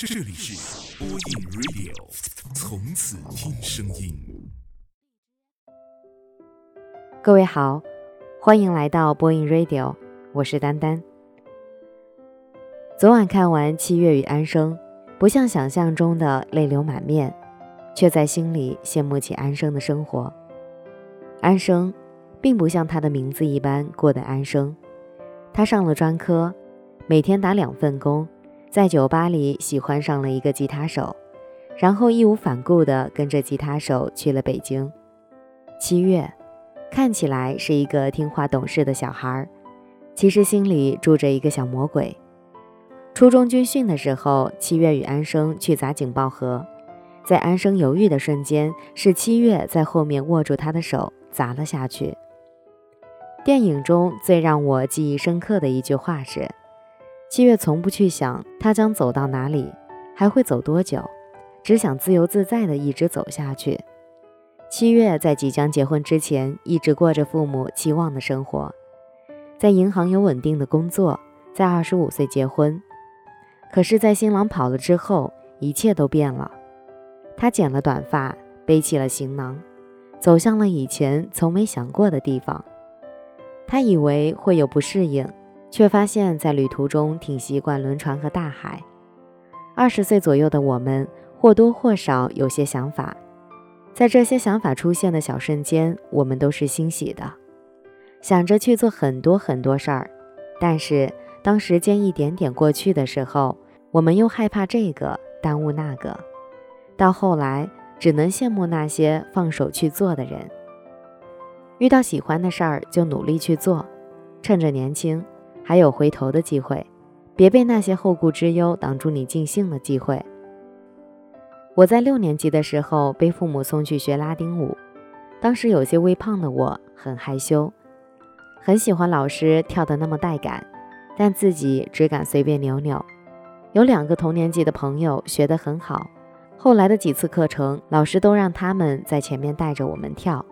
这里是播音 Radio，从此听声音。各位好，欢迎来到播音 Radio，我是丹丹。昨晚看完《七月与安生》，不像想象中的泪流满面，却在心里羡慕起安生的生活。安生并不像他的名字一般过得安生，他上了专科，每天打两份工。在酒吧里喜欢上了一个吉他手，然后义无反顾地跟着吉他手去了北京。七月看起来是一个听话懂事的小孩，其实心里住着一个小魔鬼。初中军训的时候，七月与安生去砸警报盒，在安生犹豫的瞬间，是七月在后面握住他的手砸了下去。电影中最让我记忆深刻的一句话是。七月从不去想他将走到哪里，还会走多久，只想自由自在地一直走下去。七月在即将结婚之前，一直过着父母期望的生活，在银行有稳定的工作，在二十五岁结婚。可是，在新郎跑了之后，一切都变了。他剪了短发，背起了行囊，走向了以前从没想过的地方。他以为会有不适应。却发现，在旅途中挺习惯轮船和大海。二十岁左右的我们，或多或少有些想法，在这些想法出现的小瞬间，我们都是欣喜的，想着去做很多很多事儿。但是，当时间一点点过去的时候，我们又害怕这个耽误那个，到后来只能羡慕那些放手去做的人。遇到喜欢的事儿，就努力去做，趁着年轻。还有回头的机会，别被那些后顾之忧挡住你尽兴的机会。我在六年级的时候被父母送去学拉丁舞，当时有些微胖的我很害羞，很喜欢老师跳的那么带感，但自己只敢随便扭扭。有两个同年级的朋友学得很好，后来的几次课程，老师都让他们在前面带着我们跳，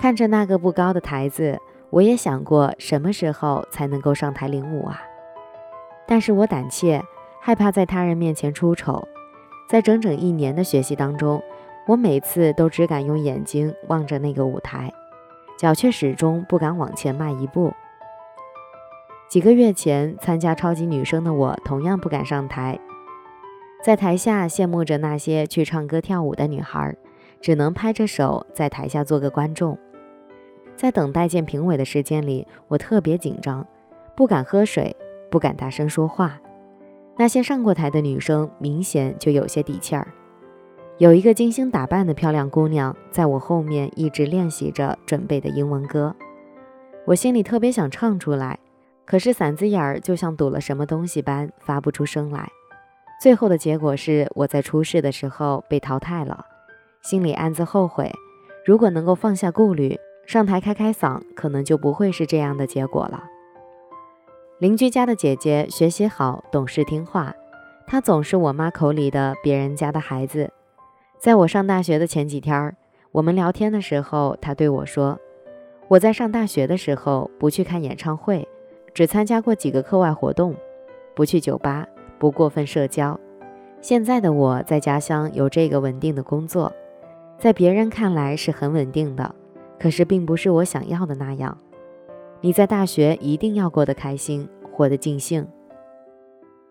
看着那个不高的台子。我也想过什么时候才能够上台领舞啊，但是我胆怯，害怕在他人面前出丑。在整整一年的学习当中，我每次都只敢用眼睛望着那个舞台，脚却始终不敢往前迈一步。几个月前参加超级女声的我，同样不敢上台，在台下羡慕着那些去唱歌跳舞的女孩，只能拍着手在台下做个观众。在等待见评委的时间里，我特别紧张，不敢喝水，不敢大声说话。那些上过台的女生明显就有些底气儿。有一个精心打扮的漂亮姑娘在我后面一直练习着准备的英文歌，我心里特别想唱出来，可是嗓子眼儿就像堵了什么东西般发不出声来。最后的结果是我在初试的时候被淘汰了，心里暗自后悔。如果能够放下顾虑。上台开开嗓，可能就不会是这样的结果了。邻居家的姐姐学习好，懂事听话，她总是我妈口里的别人家的孩子。在我上大学的前几天，我们聊天的时候，她对我说：“我在上大学的时候不去看演唱会，只参加过几个课外活动，不去酒吧，不过分社交。现在的我在家乡有这个稳定的工作，在别人看来是很稳定的。”可是并不是我想要的那样。你在大学一定要过得开心，活得尽兴。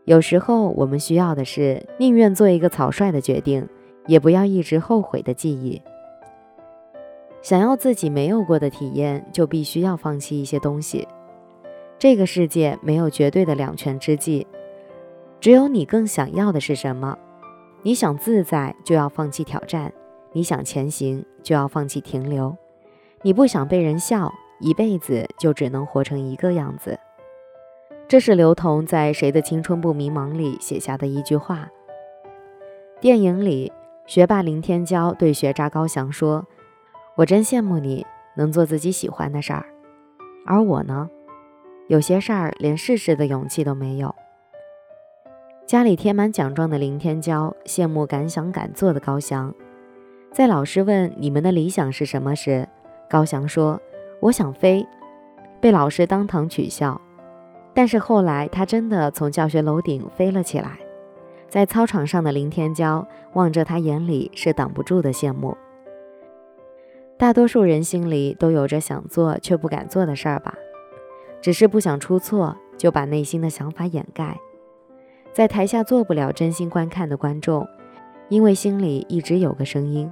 有时候我们需要的是，宁愿做一个草率的决定，也不要一直后悔的记忆。想要自己没有过的体验，就必须要放弃一些东西。这个世界没有绝对的两全之计，只有你更想要的是什么。你想自在，就要放弃挑战；你想前行，就要放弃停留。你不想被人笑，一辈子就只能活成一个样子。这是刘同在《谁的青春不迷茫》里写下的一句话。电影里，学霸林天骄对学渣高翔说：“我真羡慕你能做自己喜欢的事儿，而我呢，有些事儿连试试的勇气都没有。”家里贴满奖状的林天骄羡慕敢想敢做的高翔，在老师问你们的理想是什么时，高翔说：“我想飞。”被老师当堂取笑。但是后来，他真的从教学楼顶飞了起来。在操场上的林天骄望着他，眼里是挡不住的羡慕。大多数人心里都有着想做却不敢做的事儿吧，只是不想出错，就把内心的想法掩盖。在台下做不了真心观看的观众，因为心里一直有个声音：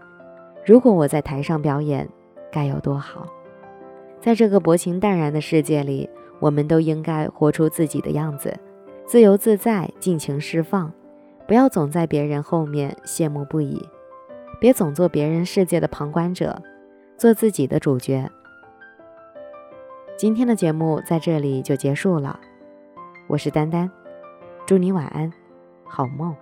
如果我在台上表演，该有多好。在这个薄情淡然的世界里，我们都应该活出自己的样子，自由自在，尽情释放，不要总在别人后面羡慕不已，别总做别人世界的旁观者，做自己的主角。今天的节目在这里就结束了，我是丹丹，祝你晚安，好梦。